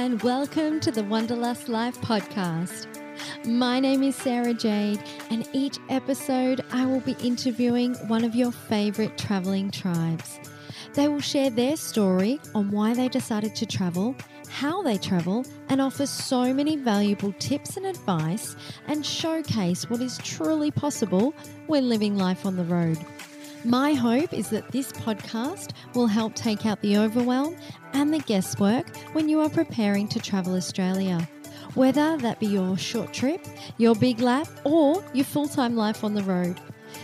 and welcome to the Wanderlust Life podcast. My name is Sarah Jade, and each episode I will be interviewing one of your favorite traveling tribes. They will share their story on why they decided to travel, how they travel, and offer so many valuable tips and advice and showcase what is truly possible when living life on the road. My hope is that this podcast will help take out the overwhelm and the guesswork when you are preparing to travel Australia. Whether that be your short trip, your big lap, or your full time life on the road.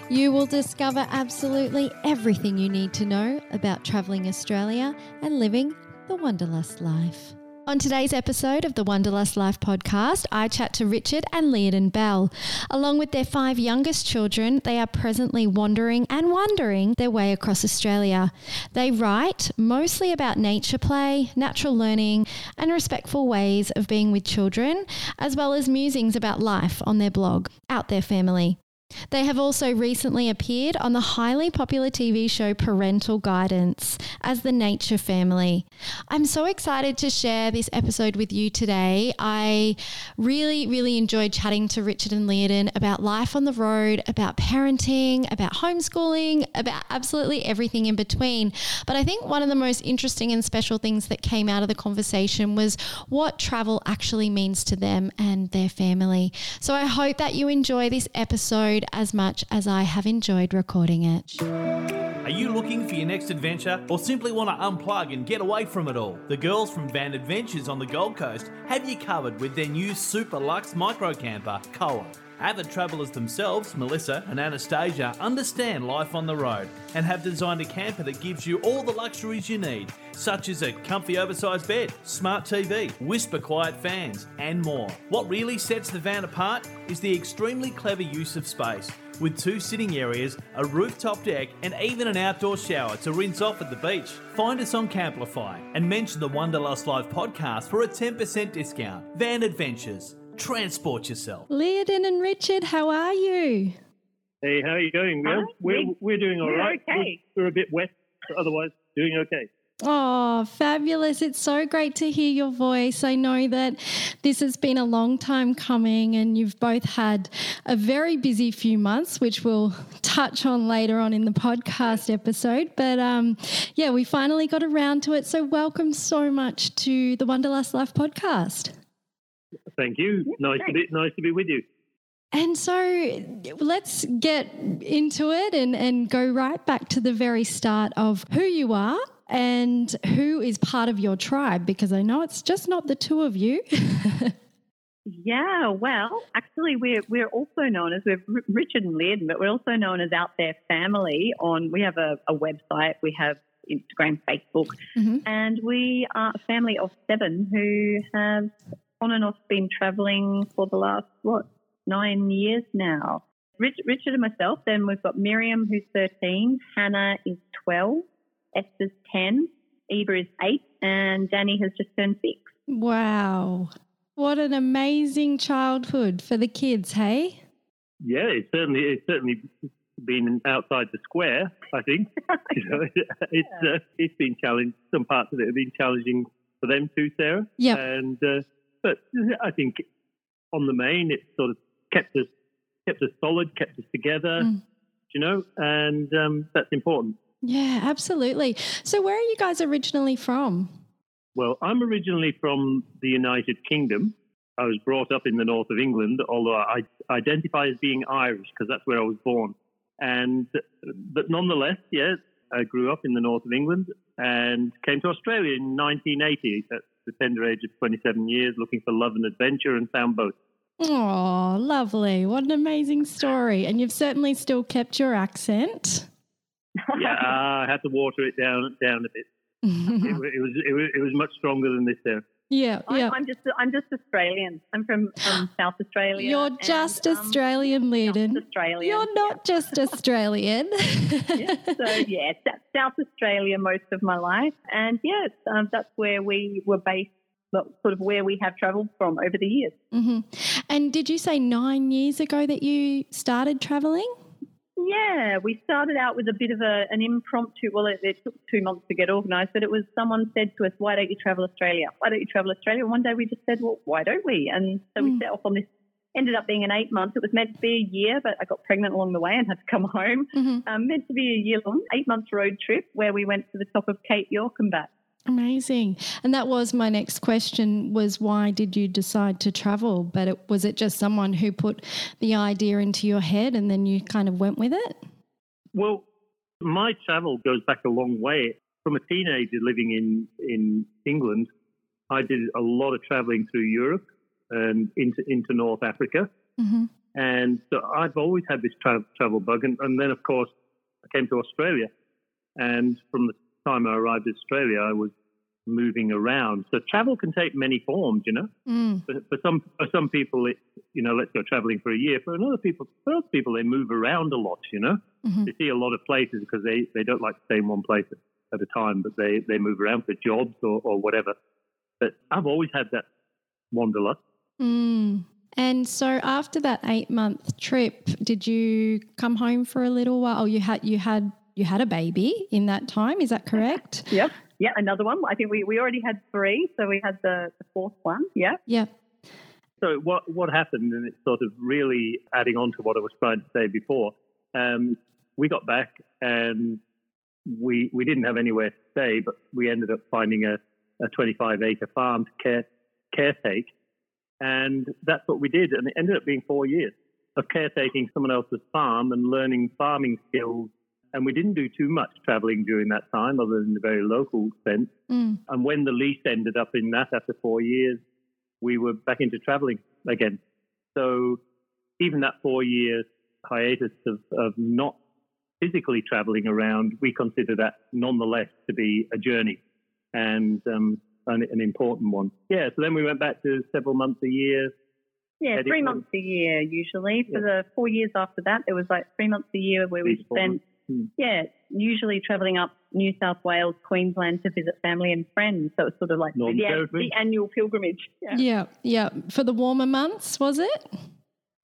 You will discover absolutely everything you need to know about travelling Australia and living the Wanderlust life. On today's episode of the Wanderlust Life podcast, I chat to Richard and Liadhan Bell. Along with their five youngest children, they are presently wandering and wondering their way across Australia. They write mostly about nature play, natural learning, and respectful ways of being with children, as well as musings about life on their blog, Out There Family. They have also recently appeared on the highly popular TV show Parental Guidance as the Nature Family. I'm so excited to share this episode with you today. I really, really enjoyed chatting to Richard and Liadhan about life on the road, about parenting, about homeschooling, about absolutely everything in between. But I think one of the most interesting and special things that came out of the conversation was what travel actually means to them and their family. So I hope that you enjoy this episode episode as much as I have enjoyed recording it. Are you looking for your next adventure or simply want to unplug and get away from it all? The girls from Van Adventures on the Gold Coast have you covered with their new super luxe micro camper, Koa. Avid travellers themselves, Melissa and Anastasia, understand life on the road and have designed a camper that gives you all the luxuries you need, such as a comfy oversized bed, smart TV, whisper quiet fans, and more. What really sets the van apart is the extremely clever use of space, with two sitting areas, a rooftop deck, and even an outdoor shower to rinse off at the beach. Find us on Camplify and mention the Wanderlust Life podcast for a 10% discount. Van Adventures transport yourself. Liadhan and Richard, how are you? Hey, how are you doing? Well, we're, we're doing all we're right. Okay. We're, we're a bit wet, but otherwise doing okay. Oh, fabulous. It's so great to hear your voice. I know that this has been a long time coming, and you've both had a very busy few months, which we'll touch on later on in the podcast episode. But um, yeah, we finally got around to it. So, welcome so much to the Wanderlust Life podcast. Thank you. nice to be nice to be with you. And so let's get into it and, and go right back to the very start of who you are and who is part of your tribe, because I know it's just not the two of you. yeah, well, actually, we're we're also known as we're Richard and Lyd, but we're also known as Out There Family. On we have a, a website, we have Instagram, Facebook, mm-hmm. and we are a family of seven who have on and off been traveling for the last, what, nine years now. Rich, Richard and myself, then we've got Miriam, who's 13, Hannah is 12, Esther's 10, Eva is 8, and Danny has just turned 6. Wow. What an amazing childhood for the kids, hey? Yeah, it's certainly it's certainly been outside the square. I think you know, it's uh, it's been challenging. Some parts of it have been challenging for them too, Sarah. Yeah, and uh, but I think on the main, it sort of kept us kept us solid, kept us together, mm. you know, and um, that's important. Yeah, absolutely. So, where are you guys originally from? Well, I'm originally from the United Kingdom. I was brought up in the north of England, although I identify as being Irish because that's where I was born. And but nonetheless, yes, I grew up in the north of England and came to Australia in 1980 the tender age of 27 years, looking for love and adventure, and found both. Oh, lovely. What an amazing story. And you've certainly still kept your accent. yeah, I had to water it down down a bit. it, it, was, it, was, it was much stronger than this there. Yeah, yeah. I'm just I'm just Australian. I'm from, from South Australia. You're and, just um, Australian, Liadhan. Australian. You're not yeah. just Australian. yeah, so yeah, South Australia most of my life, and yeah, um, that's where we were based. Sort of where we have travelled from over the years. Mm-hmm. And did you say nine years ago that you started travelling? Yeah, we started out with a bit of a, an impromptu. Well, it, it, took two months to get organised, but it was someone said to us, "Why don't you travel Australia? Why don't you travel Australia?" And one day we just said, "Well, why don't we?" And so mm. we set off on this. Ended up being an eight months. It was meant to be a year, but I got pregnant along the way and had to come home. Mm-hmm. Um, meant to be a year long, eight months road trip where we went to the top of Cape York and back. Amazing. And that was my next question was why did you decide to travel? But it, was it just someone who put the idea into your head and then you kind of went with it? Well, my travel goes back a long way. From a teenager living in, in England, I did a lot of traveling through Europe and into, into North Africa. Mm-hmm. And so I've always had this tra- travel bug. And, and then, of course, I came to Australia. And from the time I arrived in Australia, I was moving around. So travel can take many forms, you know. Mm. For, for, some for some people, it you know, let's go traveling for a year. For other people, for other people, they move around a lot, you know. Mm-hmm. They see a lot of places because they, they don't like to stay in one place at a time, but they, they move around for jobs or, or whatever. But I've always had that wanderlust. Mm. And so after that eight month trip, did you come home for a little while? Oh, you had you had you had a baby in that time, is that correct? Yep. Yeah, another one. I think we, we already had three, so we had the, the fourth one. Yeah. Yeah. So what what happened, and it's sort of really adding on to what I was trying to say before. Um, we got back and we we didn't have anywhere to stay, but we ended up finding a, a 25 acre farm to care caretake, and that's what we did. And it ended up being four years of caretaking someone else's farm and learning farming skills and we didn't do too much traveling during that time, other than the very local sense. Mm. And when the lease ended up in that after four years, we were back into traveling again. So even that four year hiatus of, of not physically traveling around, we consider that nonetheless to be a journey and um, an, an, important one. Yeah, so then we went back to several months a year. Yeah, three months a year usually. For yeah. the four years after that, there was like three months a year where we spent Hmm. Yeah, usually travelling up New South Wales, Queensland to visit family and friends. So it's sort of like the, the, annual pilgrimage. Yeah. yeah, yeah. For the warmer months, was it?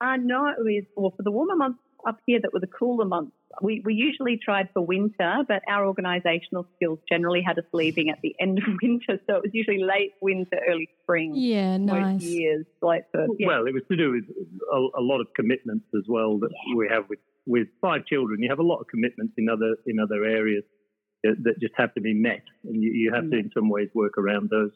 Uh, no, it was, well, for the warmer months up here that were the cooler months. We, we usually tried for winter, but our organisational skills generally had us leaving at the end of winter. So it was usually late winter, early spring. Yeah, nice. Years. Like for, yeah. Well, it was to do with a, a lot of commitments as well that yeah. we have with with five children, you have a lot of commitments in other in other areas that, that just have to be met, and you, you have mm. to, in some ways, work around those.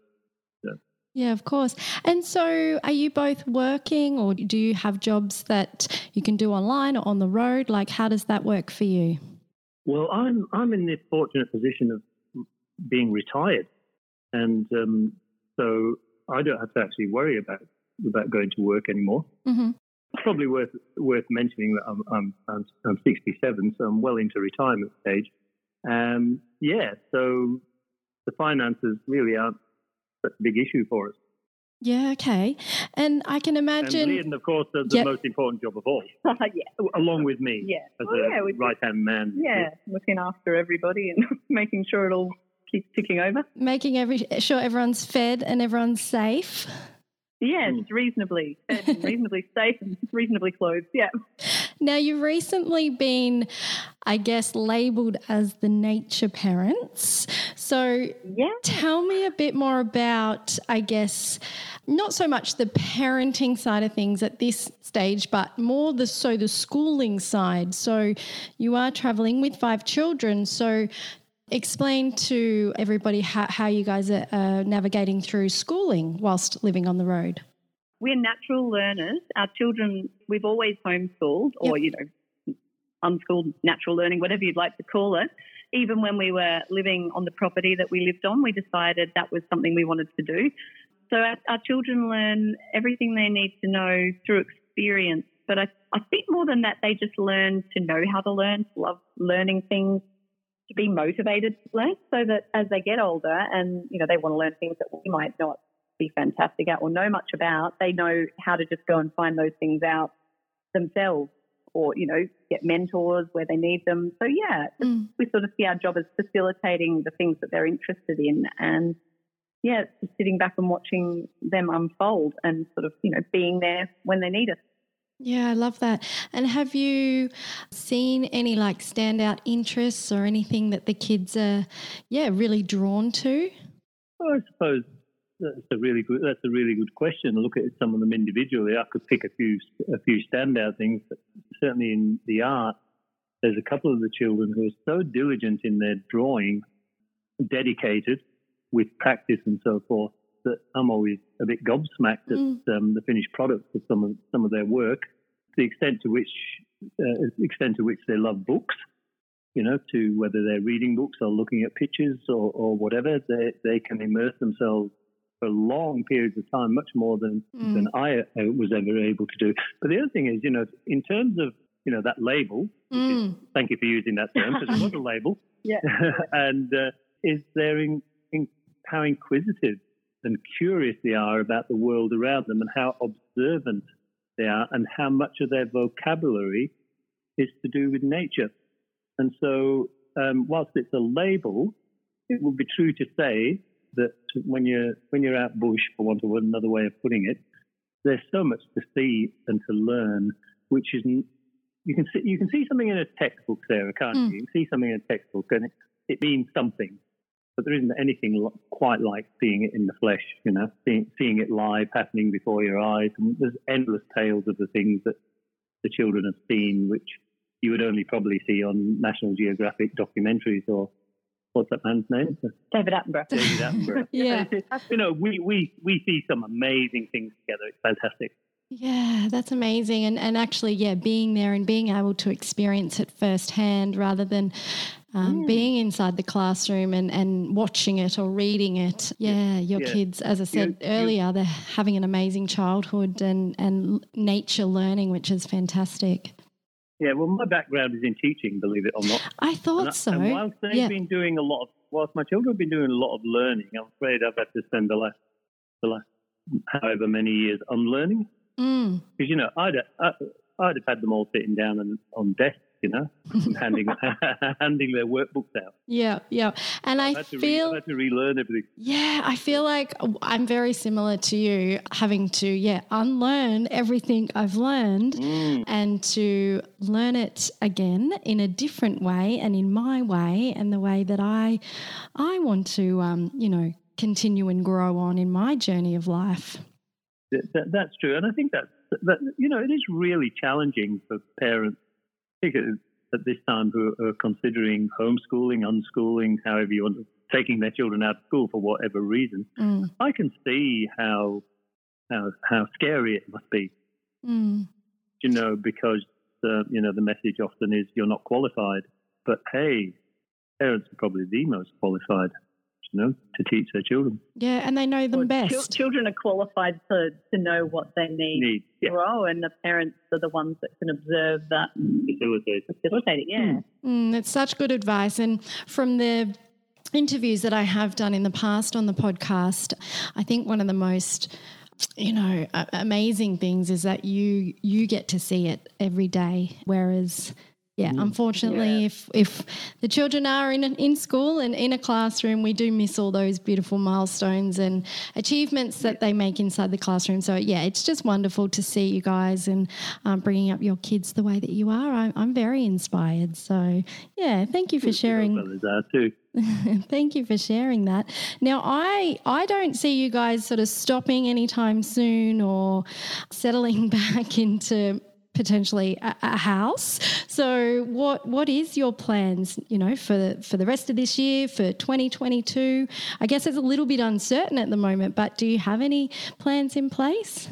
So. Yeah, of course. And so, are you both working, or do you have jobs that you can do online or on the road? Like, how does that work for you? Well, I'm I'm in the fortunate position of being retired, and um, so I don't have to actually worry about about going to work anymore. Mm-hmm probably worth worth mentioning that I'm, I'm, I'm, I'm 67, so I'm well into retirement stage. Um, yeah, so the finances really aren't such a big issue for us. Yeah, okay. And I can imagine. And Liam, of course, does the most important job of all. yeah. Along with me. Yeah. As well, a yeah, right hand man. Yeah, looking after everybody and making sure it all keeps ticking over. Making every sure everyone's fed and everyone's safe. Yes, hmm. reasonably, reasonably safe and reasonably clothed. Yeah. Now, you've recently been, I guess, labelled as the nature parents. So, yeah. tell me a bit more about, I guess, not so much the parenting side of things at this stage, but more the so the schooling side. So, you are travelling with five children. So, Explain to everybody how, how you guys are uh, navigating through schooling whilst living on the road. We're natural learners. Our children, we've always homeschooled or, yep. you know, unschooled natural learning, whatever you'd like to call it. Even when we were living on the property that we lived on, we decided that was something we wanted to do. So our, our children learn everything they need to know through experience. But I, I think more than that, they just learn to know how to learn, to love learning things, to be motivated to learn so that as they get older and, you know, they want to learn things that we might not be fantastic at or know much about, they know how to just go and find those things out themselves or, you know, get mentors where they need them. So, yeah, mm. we sort of see our job as facilitating the things that they're interested in and, yeah, just sitting back and watching them unfold and sort of, you know, being there when they need us. Yeah, I love that. And have you seen any like standout interests or anything that the kids are, yeah, really drawn to? Well, I suppose that's a really good. That's a really good question. Look at some of them individually. I could pick a few a few standout things. But certainly in the art, there's a couple of the children who are so diligent in their drawing, dedicated with practice and so forth that I'm always a bit gobsmacked mm. at um, the finished product of some of some of their work. The extent to which uh, extent to which they love books, you know, to whether they're reading books or looking at pictures or, or whatever, they they can immerse themselves for long periods of time, much more than mm. than I uh, was ever able to do. But the other thing is, you know, in terms of you know that label. Mm. Is, thank you for using that term because it was a label. Yeah. and uh, is there in, in how inquisitive and curious they are about the world around them and how observant they are and how much of their vocabulary is to do with nature. And so, um, whilst it's a label, it would be true to say that when you're when you're out bush, for want of another way of putting it, there's so much to see and to learn, which is you can see you can see something in a textbook, Sarah, can't mm. you? You can see something in a textbook, and it, it means something but there isn't anything quite like seeing it in the flesh, you know, seeing, seeing it live happening before your eyes. And there's endless tales of the things that the children have seen, which you would only probably see on National Geographic documentaries or what's that man's name? David Attenborough. David Attenborough. yeah. you know, we, we, we see some amazing things together. It's fantastic. Yeah, that's amazing. And and actually, yeah, being there and being able to experience it firsthand rather than um, mm. being inside the classroom and, and watching it or reading it. Yeah, your yeah. kids, as I said you, earlier, they're having an amazing childhood and, and nature learning, which is fantastic. Yeah, well, my background is in teaching, believe it or not. I thought and, so. And whilst they've yeah. been doing a lot of, whilst my children have been doing a lot of learning, I'm afraid I've had to spend the last, the last however many years unlearning. Mm. Because, you know, I'd, I, I'd have had them all sitting down and on desks, you know, handing handing their workbooks out. Yeah, yeah. And I, I feel re, had to relearn everything. Yeah, I feel like I'm very similar to you, having to yeah unlearn everything I've learned mm. and to learn it again in a different way and in my way and the way that I I want to um, you know continue and grow on in my journey of life. That, that's true, and I think that's that. You know, it is really challenging for parents, particularly at this time, who are considering homeschooling, unschooling, however you want, to, taking their children out of school for whatever reason. Mm. I can see how how how scary it must be. Mm. You know, because uh, you know the message often is you're not qualified, but hey, parents are probably the most qualified you know, to teach their children. Yeah, and they know them well, best. Ch- children are qualified to, to know what they need, need yeah. grow, and the parents are the ones that can observe that. Facilitate. Facilitate it, yeah. Mm, it's such good advice. And from the interviews that I have done in the past on the podcast, I think one of the most you know amazing things is that you you get to see it every day whereas yeah, unfortunately, yeah. if if the children are in in school and in a classroom, we do miss all those beautiful milestones and achievements that they make inside the classroom. So yeah, it's just wonderful to see you guys and um, bringing up your kids the way that you are. I'm, I'm very inspired. So yeah, thank you for sharing. Thank you for sharing that. Now, I I don't see you guys sort of stopping anytime soon or settling back into potentially a, a, house. So what what is your plans, you know, for for the rest of this year, for 2022? I guess it's a little bit uncertain at the moment, but do you have any plans in place?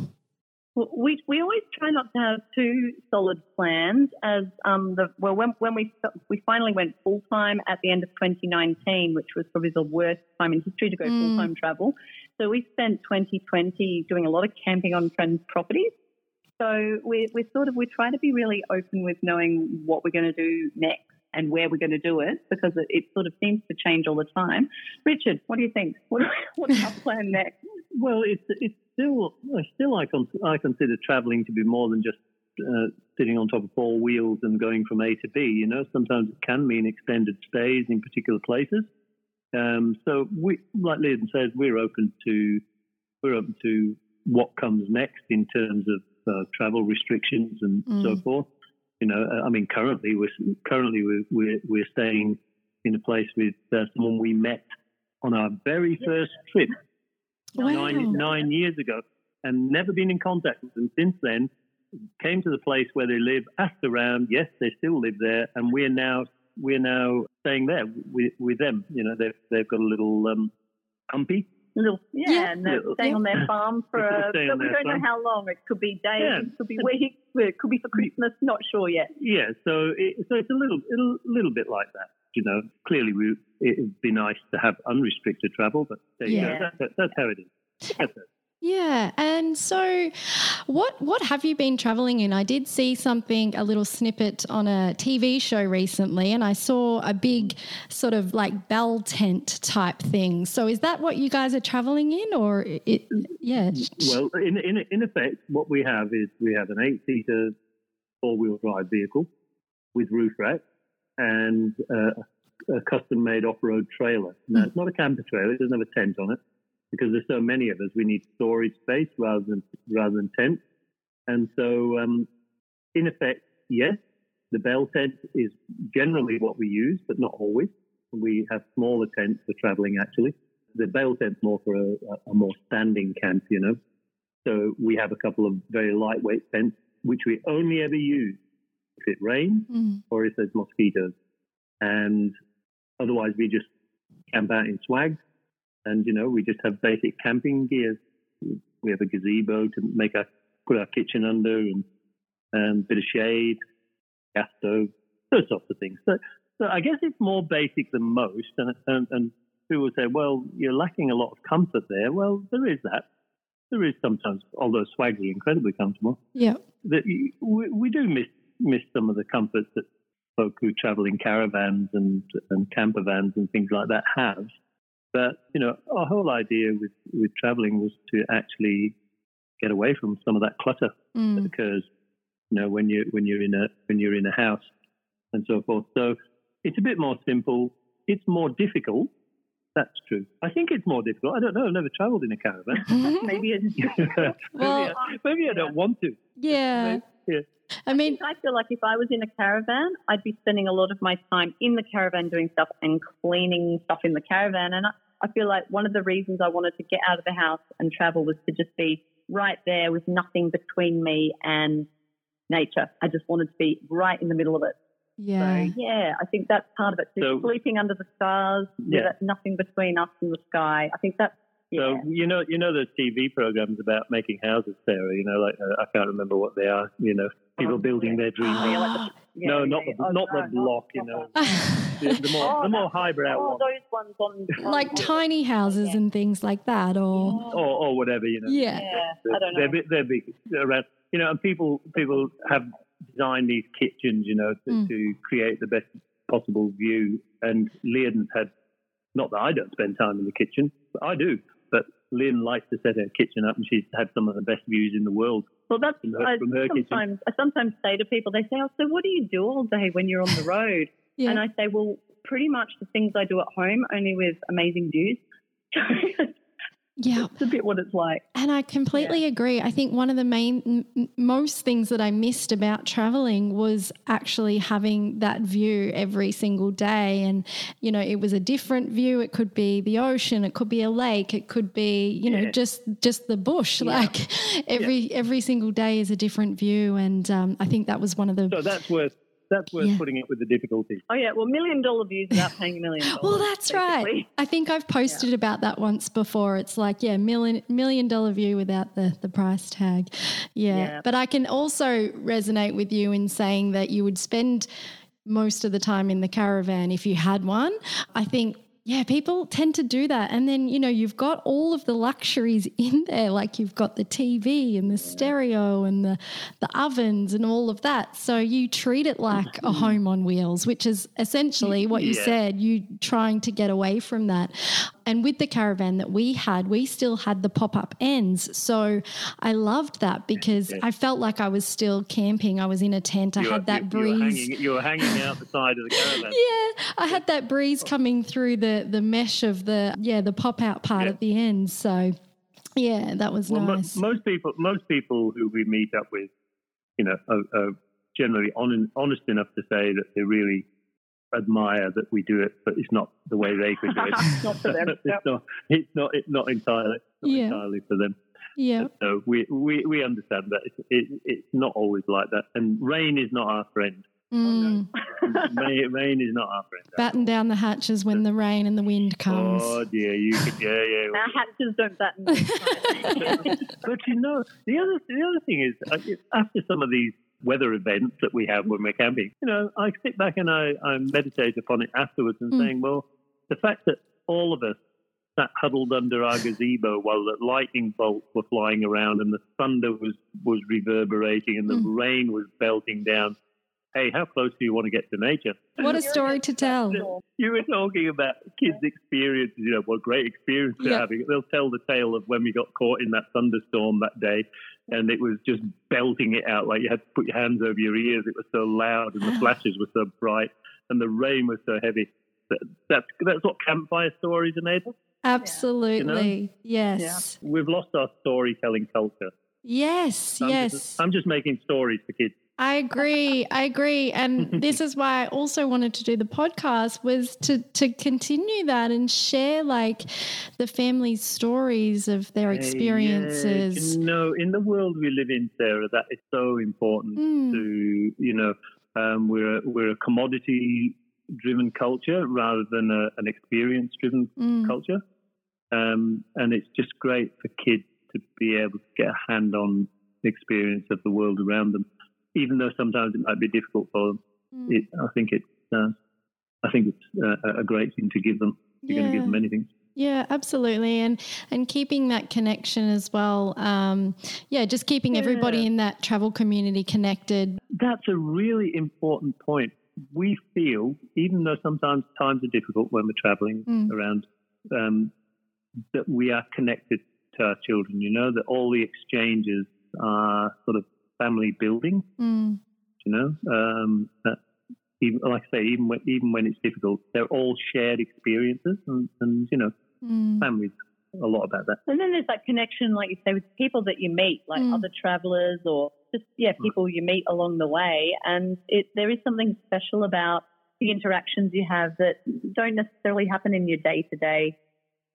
Well, we we always try not to have too solid plans. As um, the well, when when we we finally went full time at the end of 2019, which was probably the worst time in history to go mm. full time travel. So we spent 2020 doing a lot of camping on friends' properties. So we're, we're sort of, we're trying to be really open with knowing what we're going to do next and where we're going to do it because it, it, sort of seems to change all the time. Richard, what do you think? What, what's our plan next? Well, it's, it's still, still I, con- I consider traveling to be more than just uh, sitting on top of four wheels and going from A to B. You know, sometimes it can mean extended stays in particular places. Um, so we, like Liam says, we're open to we're open to what comes next in terms of uh, travel restrictions and mm. so forth. You know, I mean, currently we're currently we're we're, we're staying in a place with uh, someone we met on our very first trip wow. nine nine years ago, and never been in contact with them since then. Came to the place where they live, asked around. Yes, they still live there, and we're now we're now staying there with, with them. You know, they've they've got a little um, humpy little yeah, yeah. and uh, they're staying yeah. on their farm for a, but we don't farm. know how long. It could be days, yeah. it could be weeks, it could be for mm. Christmas. Not sure yet. Yeah, so it, so it's a little a little bit like that. You know, clearly we, it'd be nice to have unrestricted travel, but there you go. That, that, that's how it is. That's it. Yeah, and so what what have you been traveling in? I did see something a little snippet on a TV show recently and I saw a big sort of like bell tent type thing. So is that what you guys are traveling in or it yeah. Well, in in in effect what we have is we have an 8-seater four-wheel drive vehicle with roof rack and uh, a custom made off-road trailer. Now, mm. it's not a camper trailer, it doesn't have a tent on it because there's so many of us. We need storage space rather than rather than tents. And so, um, in effect, yes, the bell tent is generally what we use, but not always. We have smaller tents for traveling. Actually, the bell tent's more for a, a more standing camp, you know. So we have a couple of very lightweight tents, which we only ever use if it rains mm. or if there's mosquitoes. And otherwise, we just camp out in swag and, you know, we just have basic camping gear. We have a gazebo to make our, put our kitchen under and a um, bit of shade, gas stove, those sorts of things. So, so I guess it's more basic than most. And, and, and people say, well, you're lacking a lot of comfort there. Well, there is that. There is sometimes, although swags are incredibly comfortable. Yeah. That we, we do miss miss some of the comforts that folk who travel in caravans and, and camper vans and things like that have. But you know, our whole idea with with traveling was to actually get away from some of that clutter mm. that occurs. You know, when you when you're in a when you're in a house and so forth. So it's a bit more simple. It's more difficult. That's true. I think it's more difficult. I don't know. I've never travelled in a caravan. maybe it's well, maybe, maybe, I don't want to. Yeah. yeah. I mean, I feel like if I was in a caravan, I'd be spending a lot of my time in the caravan doing stuff and cleaning stuff in the caravan. And I, I feel like one of the reasons I wanted to get out of the house and travel was to just be right there with nothing between me and nature. I just wanted to be right in the middle of it. Yeah. So, yeah, I think that's part of it. So, sleeping under the stars, yeah. nothing between us and the sky. I think that's so you know, you know, those TV programs about making houses, Sarah. You know, like uh, I can't remember what they are. You know, people building their dream house. Like the, no, not the, not the block. You know, the, the, more oh, the more highbrow oh, those ones on, on like tiny houses yeah. and things like that, or or, or whatever. You know, yeah, yeah they're, I don't know. They're big, they're big. They're around. You know, and people people have designed these kitchens. You know, to, mm. to create the best possible view. And Leon's had not that I don't spend time in the kitchen, but I do. But Lynn likes to set her kitchen up, and she's had some of the best views in the world. Well, that's from her, from her sometimes. Kitchen. I sometimes say to people, they say, "Oh, so what do you do all day when you're on the road?" yeah. And I say, "Well, pretty much the things I do at home, only with amazing views." Yeah. It's a bit what it's like. And I completely yeah. agree. I think one of the main, m- most things that I missed about traveling was actually having that view every single day. And, you know, it was a different view. It could be the ocean, it could be a lake, it could be, you know, just just the bush. Yeah. Like every yeah. every single day is a different view. And um, I think that was one of the. So that's worth that's worth yeah. putting it with the difficulty. Oh yeah, well, million dollar views without paying a million dollars. well, that's basically. right. I think I've posted yeah. about that once before. It's like yeah, million million dollar view without the the price tag. Yeah. yeah, but I can also resonate with you in saying that you would spend most of the time in the caravan if you had one. I think yeah, people tend to do that. And then, you know, you've got all of the luxuries in there, like you've got the TV and the stereo and the, the ovens and all of that. So you treat it like a home on wheels, which is essentially what you yeah. said, you trying to get away from that. And with the caravan that we had, we still had the pop up ends. So I loved that because I felt like I was still camping. I was in a tent. I you had that you, breeze. You were, hanging, you were hanging out the side of the caravan. yeah, I had that breeze coming through the the mesh of the yeah the pop out part yeah. at the end. So Yeah, that was well, mo- nice. most people, most people who we meet up with, you know, are, are generally on, honest enough to say that they really admire that we do it, but it's not the way they could do it. Not for them. it's Yep. not. It's not. It's not entirely. Not Yeah. entirely for them. yeah. So we, we, we understand that it's, it, it's not always like that. And rain is not our friend. Mm. rain, rain is not our friend. Batten down the hatches when the rain and the wind comes. Oh dear, you could, yeah, yeah. Our hatches don't batten. Down but you know, the other the other thing is, uh, after some of these weather events that we have when we're camping, you know, I sit back and I, I meditate upon it afterwards and Mm. saying, well, the fact that all of us sat huddled under our gazebo while the lightning bolts were flying around and the thunder was was reverberating and the Mm. rain was belting down. Hey, how close do you want to get to nature? What a story to tell. You were talking about kids' experiences, you know, what great experience they're Yeah. having. They'll tell the tale of when we got caught in that thunderstorm that day and it was just belting it out like you had to put your hands over your ears. It was so loud and the flashes were so bright and the rain was so heavy. That's, that's what campfire stories enable. Absolutely. Yes. We've lost our storytelling culture. Yes. I'm yes. Just, I'm just making stories for kids. I agree. I agree. And this is why I also wanted to do the podcast was to to continue that and share like the family's stories of their Hey, experiences. Yeah, you know, in the world we live in, Sarah, that is so important Mm. to you know. Um, we're a, we're a commodity driven culture rather than a, an experience driven Mm. culture, um, and it's just great for kids to be able to get a hand on the experience of the world around them, even though sometimes it might be difficult for them. Mm. It, I think it's uh, I think it's uh, a- great thing to give them. You're going to give Yeah. them anything. Yeah, absolutely, and and keeping that connection as well. Um, yeah, just keeping everybody in that travel community connected. That's a really important point. We feel, even though sometimes times are difficult when we're traveling Mm. around, um, that we are connected to our children. You know that all the exchanges are sort of family building. Mm. You know, um, that even like I say, even when even when it's difficult, they're all shared experiences, and, and you know, Mm. families a lot about that. And then there's that connection, like you say, with people that you meet, like Mm. other travelers or just yeah, people you meet along the way. And it there is something special about the interactions you have that don't necessarily happen in your day to day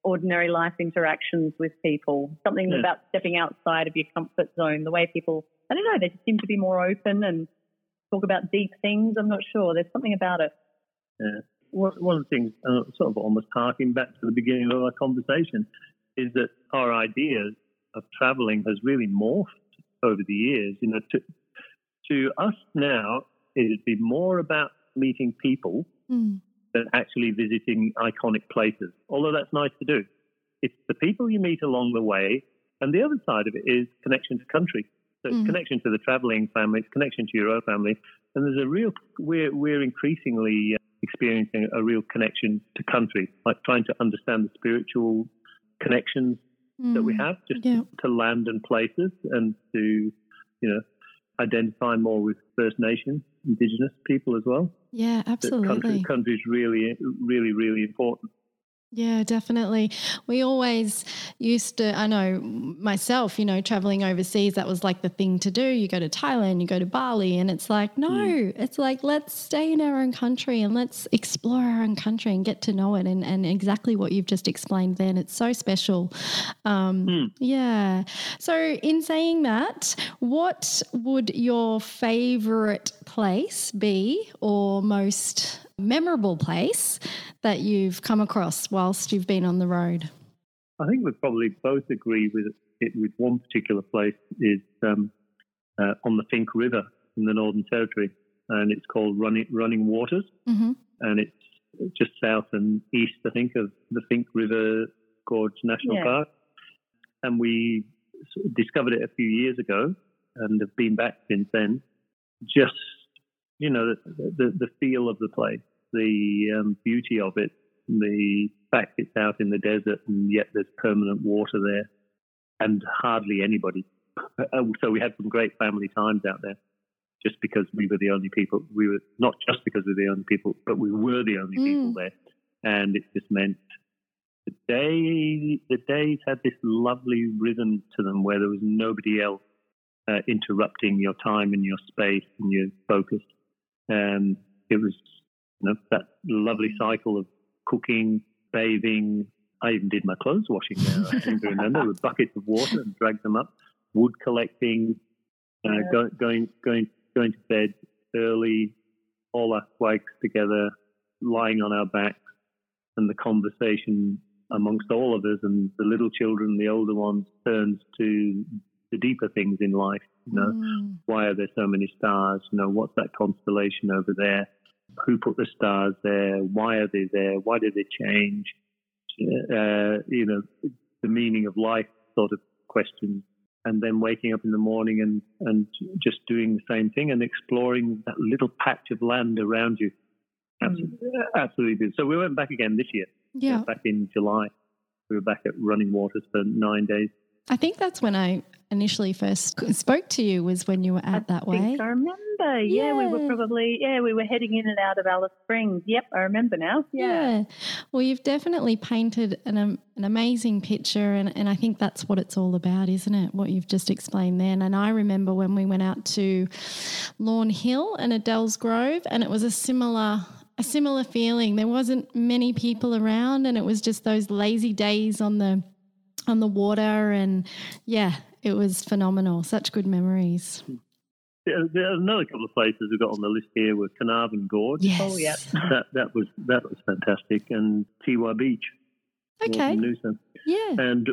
ordinary life interactions with people. Something Yeah. about stepping outside of your comfort zone, the way people I don't know, they just seem to be more open and talk about deep things. I'm not sure. There's something about it. Yeah. One one of the things, uh, sort of almost harking back to the beginning of our conversation, is that our ideas of traveling has really morphed over the years. You know, to, to us now, it'd be more about meeting people Mm. than actually visiting iconic places, although that's nice to do. It's the people you meet along the way, and the other side of it is connection to country. So it's Mm. connection to the traveling family, it's connection to your own family, and there's a real. We're we're increasingly uh, experiencing a real connection to country, like trying to understand the spiritual connections that we Mm. have, just Yeah. to land and places, and to you know identify more with First Nations, Indigenous people as well. Yeah, absolutely. country is really, really, really important. Yeah, definitely. We always used to, I know myself, you know, traveling overseas, that was like the thing to do. You go to Thailand, you go to Bali, and it's like, no, Mm. it's like, let's stay in our own country and let's explore our own country and get to know it. And, and exactly what you've just explained then, it's so special. Um, Mm. Yeah. So, in saying that, what would your favorite place be or most memorable place that you've come across whilst you've been on the road? I think we probably both agree with it. With one particular place is um, uh, on the Finke River in the Northern Territory, and it's called Running Running Waters, hmm and it's just south and east, I think, of the Finke River Gorge National Yeah. Park. And we discovered it a few years ago, and have been back since then. Just you know, the the, the feel of the place, the um, beauty of it, the fact it's out in the desert and yet there's permanent water there and hardly anybody. Uh, So we had some great family times out there just because we were the only people. We were not just because we were the only people, but we were the only people Mm. there. And it just meant the day the days had this lovely rhythm to them where there was nobody else uh, interrupting your time and your space and your focus. Um, it was you know, that lovely cycle of cooking, bathing. I even did my clothes washing there. I seem to remember with buckets of water and dragged them up. Wood collecting, uh, yeah. go, going going going to bed early, all our flags together, lying on our backs, and the conversation amongst all of us and the little children, the older ones, turns to the deeper things in life. You know, mm. why are there so many stars? You know, what's that constellation over there? Who put the stars there? Why are they there? Why did they change? Uh, you know, the meaning of life sort of questions. And then waking up in the morning and, and just doing the same thing and exploring that little patch of land around you. Absolutely, mm. absolutely. So we went back again this year. Yeah. Back in July. We were back at Running Waters for nine days. I think that's when I initially first spoke to you was when you were at I that way. I remember. Yeah. yeah. we were probably yeah we were heading in and out of Alice Springs. Yep, I remember now. Yeah. yeah. Well, you've definitely painted an um, an amazing picture, and and I think that's what it's all about, isn't it? What you've just explained then. And I remember when we went out to Lawn Hill and Adels Grove, and it was a similar a similar feeling. There wasn't many people around, and it was just those lazy days on the on the water, and yeah, it was phenomenal. Such good memories. Yeah, another couple of places we've got on the list here were Carnarvon Gorge. Yes. Oh, yeah. that that was that was fantastic, and Teewah Beach. Okay. Yeah. And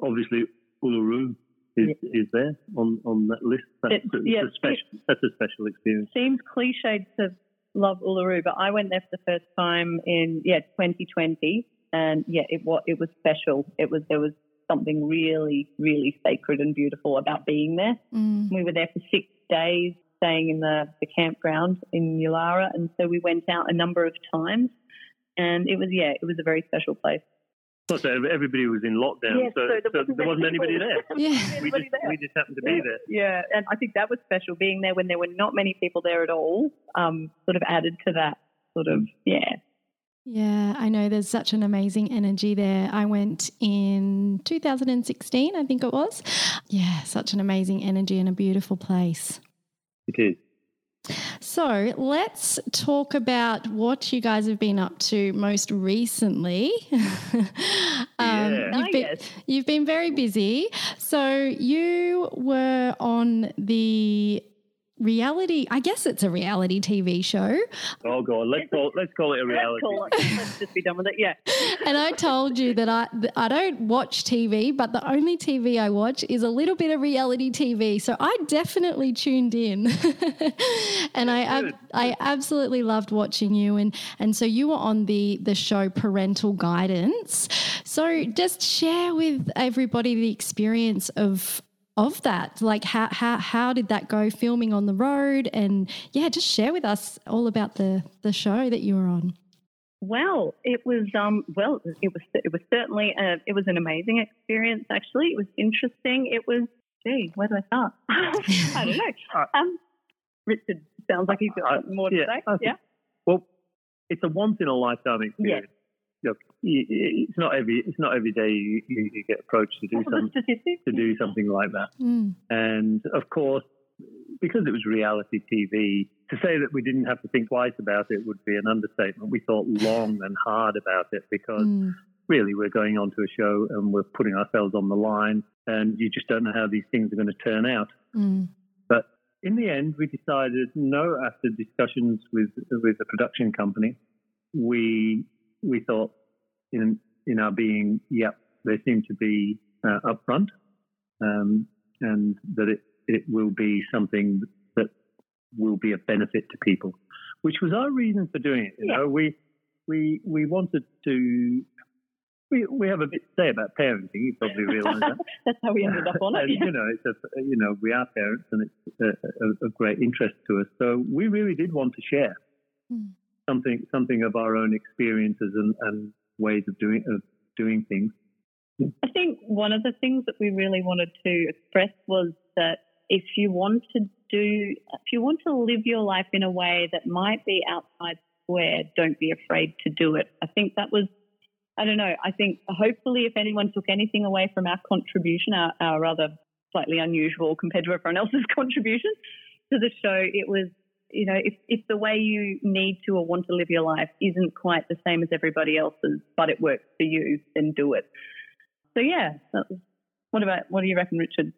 obviously Uluru is, yeah. is there on, on that list. That's, it, a, yeah, a special, that's a special experience. Seems cliched to love Uluru, but I went there for the first time in yeah 2020, and yeah, it was it was special. It was there was something really really sacred and beautiful about being there. Mm. We were there for six days, staying in the, the campground in Yulara, and so we went out a number of times, and it was yeah, it was a very special place. So everybody was in lockdown, so, so, there, so wasn't there wasn't anybody there. yeah. we, just, we just happened to yeah. be there. Yeah, and I think that was special. Being there when there were not many people there at all, um, sort of added to that sort of yeah. Yeah, I know there's such an amazing energy there. I went in 2016, I think it was. Yeah, such an amazing energy and a beautiful place. It is. So let's talk about what you guys have been up to most recently. um, yeah. you've, been, you've been very busy. So you were on the reality i guess it's a reality tv show. Oh god. Let's call let's call it a reality. let's, it, let's just be done with it yeah. And i told you that i i don't watch tv but the only tv i watch is a little bit of reality tv so i definitely tuned in. And i ab- i absolutely loved watching you. And and so you were on the the show parental guidance. So just share with everybody the experience of of that? Like how, how how did that go filming on the road? And yeah just share with us all about the the show that you were on. Well it was um well it was it was certainly a, it was an amazing experience actually. It was interesting. It was gee where do i start? I don't know. Uh, um richard sounds like he's got uh, more to yeah, say. Yeah. Well it's a once in a lifetime experience look, it's not every it's not every day you, you, you get approached to do something to do something like that. Mm. And of course, because it was reality TV, to say that we didn't have to think twice about it would be an understatement. We thought long and hard about it because mm. really we're going onto a show and we're putting ourselves on the line, and you just don't know how these things are going to turn out. Mm. But in the end, we decided no. After discussions with with the production company, we we thought in in our being, yep, they seem to be uh, upfront, um, and that it it will be something that will be a benefit to people, which was our reason for doing it. You yeah. know, we we we wanted to. We, we have a bit to say about parenting. You probably realise that. That's how we ended up on it. And, you know, it's a, you know, we are parents, and it's a, a, a great interest to us. So we really did want to share. Mm something something of our own experiences and, and ways of doing of doing things. I think one of the things that we really wanted to express was that if you want to do, if you want to live your life in a way that might be outside the square, don't be afraid to do it. I think that was I don't know. I think hopefully, if anyone took anything away from our contribution, our, our rather slightly unusual compared to everyone else's contribution to the show, it was, you know, if, if the way you need to or want to live your life isn't quite the same as everybody else's, but it works for you, then do it. So yeah, what about what do you reckon, Richard?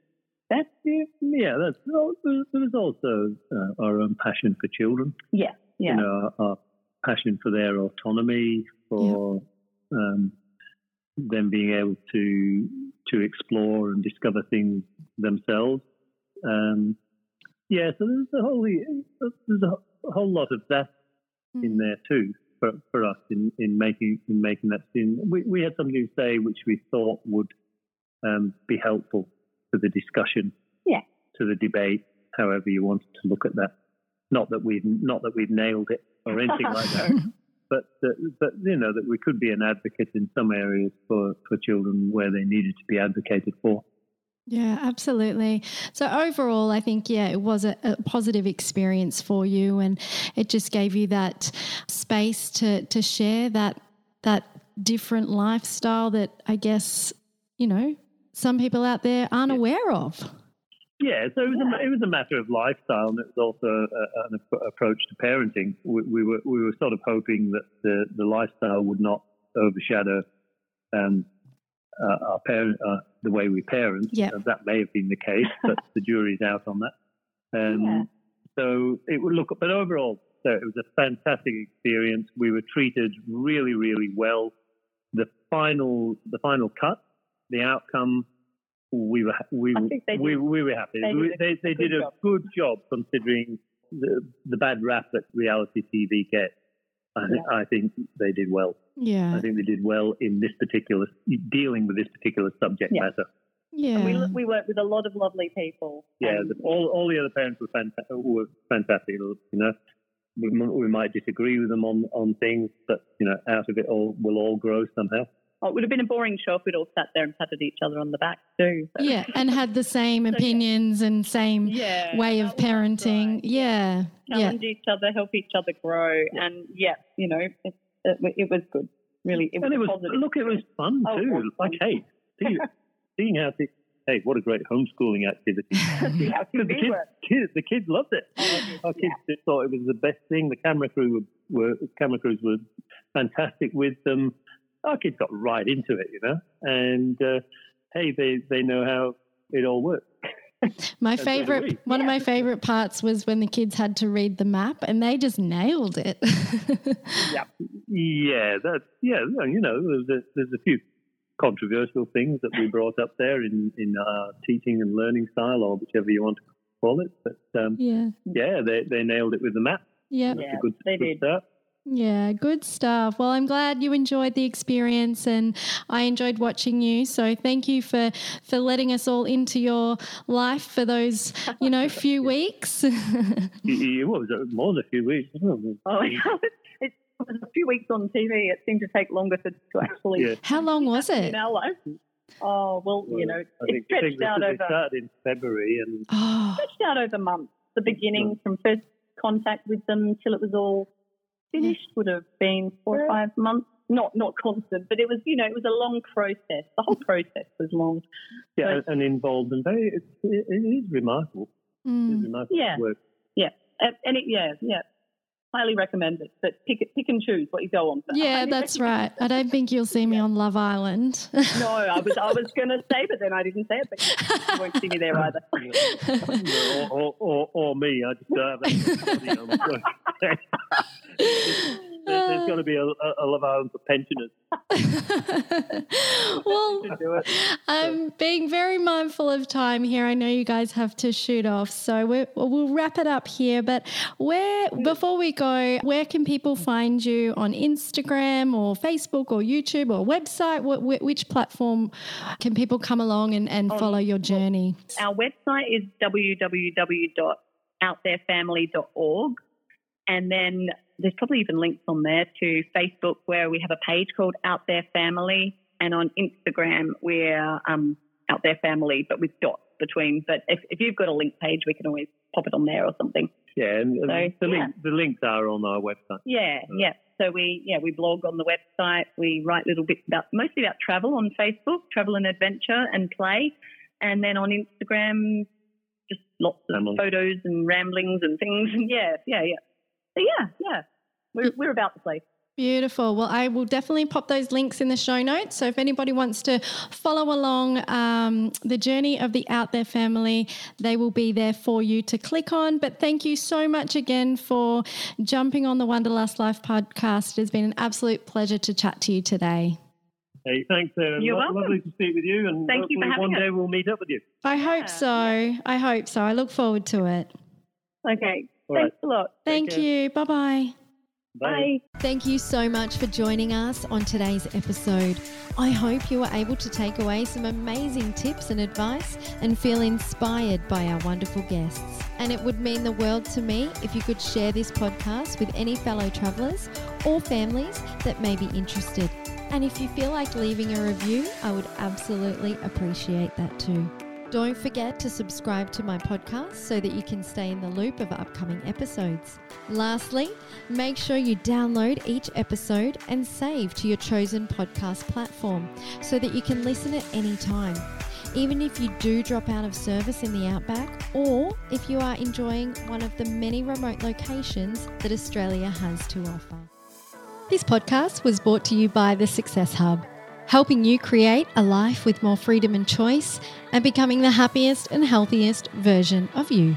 That's yeah. That's there was also uh, our own passion for children. Yeah, yeah. You know, our, our passion for their autonomy, for yeah. um, them being able to to explore and discover things themselves. Um, yeah, so there's a whole there's a whole lot of that mm. in there too for, for us in, in making in making that decision. We we had something to say which we thought would um, be helpful to the discussion, yeah, to the debate, however you wanted to look at that. Not that we've not that we've nailed it or anything like that, but that, but you know that we could be an advocate in some areas for for children where they needed to be advocated for. Yeah, absolutely. So overall, I think yeah, it was a, a, positive experience for you, and it just gave you that space to to share that that different lifestyle that I guess you know some people out there aren't yeah. aware of. Yeah, so it was a, it was a matter of lifestyle, and it was also a, an approach to parenting. We, we, were we were sort of hoping that the the lifestyle would not overshadow um, uh, our parent, uh, the way we parent. Yeah. Uh, that may have been the case, but the jury's out on that. Um, yeah. So it would look, but overall, so it was a fantastic experience. We were treated really, really well. The final, the final cut, the outcome, we were we we, we were happy. They did, they, they did a good job considering the the bad rap that reality TV gets. I, yeah. I think they did well. Yeah. I think they did well in this particular dealing with this particular subject yeah. matter. Yeah. And we we worked with a lot of lovely people. Yeah, the, all all the other parents were, fanta- were fantastic. You know, we, we might disagree with them on on things, but you know, out of it all, we'll all grow somehow. Oh, it would have been a boring show if we'd all sat there and patted each other on the back too. So. Yeah, and had the same opinions and same yeah, way of parenting. Right. Yeah, challenge yeah. each other, help each other grow, yeah. and yeah, you know, it, it, it was good. Really, it was, it was positive. Look, it was fun oh, too. Was like, hey, see, seeing how the, hey, what a great homeschooling activity. the, kids, kids, the kids loved it. Oh, Our kids yeah. just thought it was the best thing. The camera crew were, were camera crews were fantastic with them our kids got right into it, you know, and uh, hey, they they know how it all works. My favorite, one yeah. of my favorite parts was when the kids had to read the map, and they just nailed it. yeah, yeah, that's yeah. You know, there's a, there's a few controversial things that we brought up there in in our teaching and learning style, or whichever you want to call it. But um, yeah, yeah, they they nailed it with the map. Yep. Yeah, good, they good did. Start. Yeah, good stuff. Well, I'm glad you enjoyed the experience and I enjoyed watching you. So thank you for for letting us all into your life for those, you know, few weeks. what was it? More than a few weeks. Oh, it was a few weeks on TV. It seemed to take longer to, to actually. Yeah. How long was it? In our life. Oh well, well, you know, it stretched out over. started in February and oh. stretched out over months. The beginning from first contact with them till it was all finished would have been four or five months. Not not constant, but it was you know it was a long process. The whole process was long. Yeah, and, and involved and very it, it is remarkable. Mm. It's remarkable yeah. work. Yeah, and it, yeah, yeah, highly recommend it. But pick pick and choose what you go on. For. Yeah, that's right. I don't think you'll see me on Love Island. no, I was I was going to say, but then I didn't say it. But you won't see me there either. or, or, or, or, me. I just don't have there's, uh. there's got to be a, a Love Island for pensioners. well, I'm being very mindful of time here. I know you guys have to shoot off, so we will wrap it up here. But where, mm. before we go, where can people find you on Instagram or Facebook or YouTube or website? What, which platform can people come along and, and follow your journey? Our website is www.outtherefamily.org. And then there's probably even links on there to Facebook where we have a page called Out There Family, and on Instagram we're um, Out There Family, but with dots between. But if, if you've got a link page, we can always pop it on there or something. Yeah, and so, the, link, the links are on our website. Yeah, uh, yeah. So we yeah we blog on the website. We write little bits about mostly about travel on Facebook, travel and adventure and play, and then on Instagram, just lots of photos and ramblings and things. And yeah, yeah, yeah. So yeah, yeah, we're we're about the place. Beautiful. Well, I will definitely pop those links in the show notes. So if anybody wants to follow along um, the journey of the Out There family, they will be there for you to click on. But thank you so much again for jumping on the Wanderlust Life podcast. It has been an absolute pleasure to chat to you today. Hey, thanks, Sarah. You're Lo- welcome. Lovely to speak with you. And Thank you for having one us. day we'll meet up with you. I Yeah, hope so. I hope so. I look forward to it. Okay. All Thanks a lot. Thank care. you. Bye bye. Bye. Thank you so much for joining us on today's episode. I hope you were able to take away some amazing tips and advice and feel inspired by our wonderful guests. And it would mean the world to me if you could share this podcast with any fellow travelers or families that may be interested. And if you feel like leaving a review, I would absolutely appreciate that too. Don't forget to subscribe to my podcast so that you can stay in the loop of upcoming episodes. Lastly, make sure you download each episode and save to your chosen podcast platform so that you can listen at any time. Even if you do drop out of service in the outback, or if you are enjoying one of the many remote locations that Australia has to offer. This podcast was brought to you by the Success Hub, helping you create a life with more freedom and choice and becoming the happiest and healthiest version of you.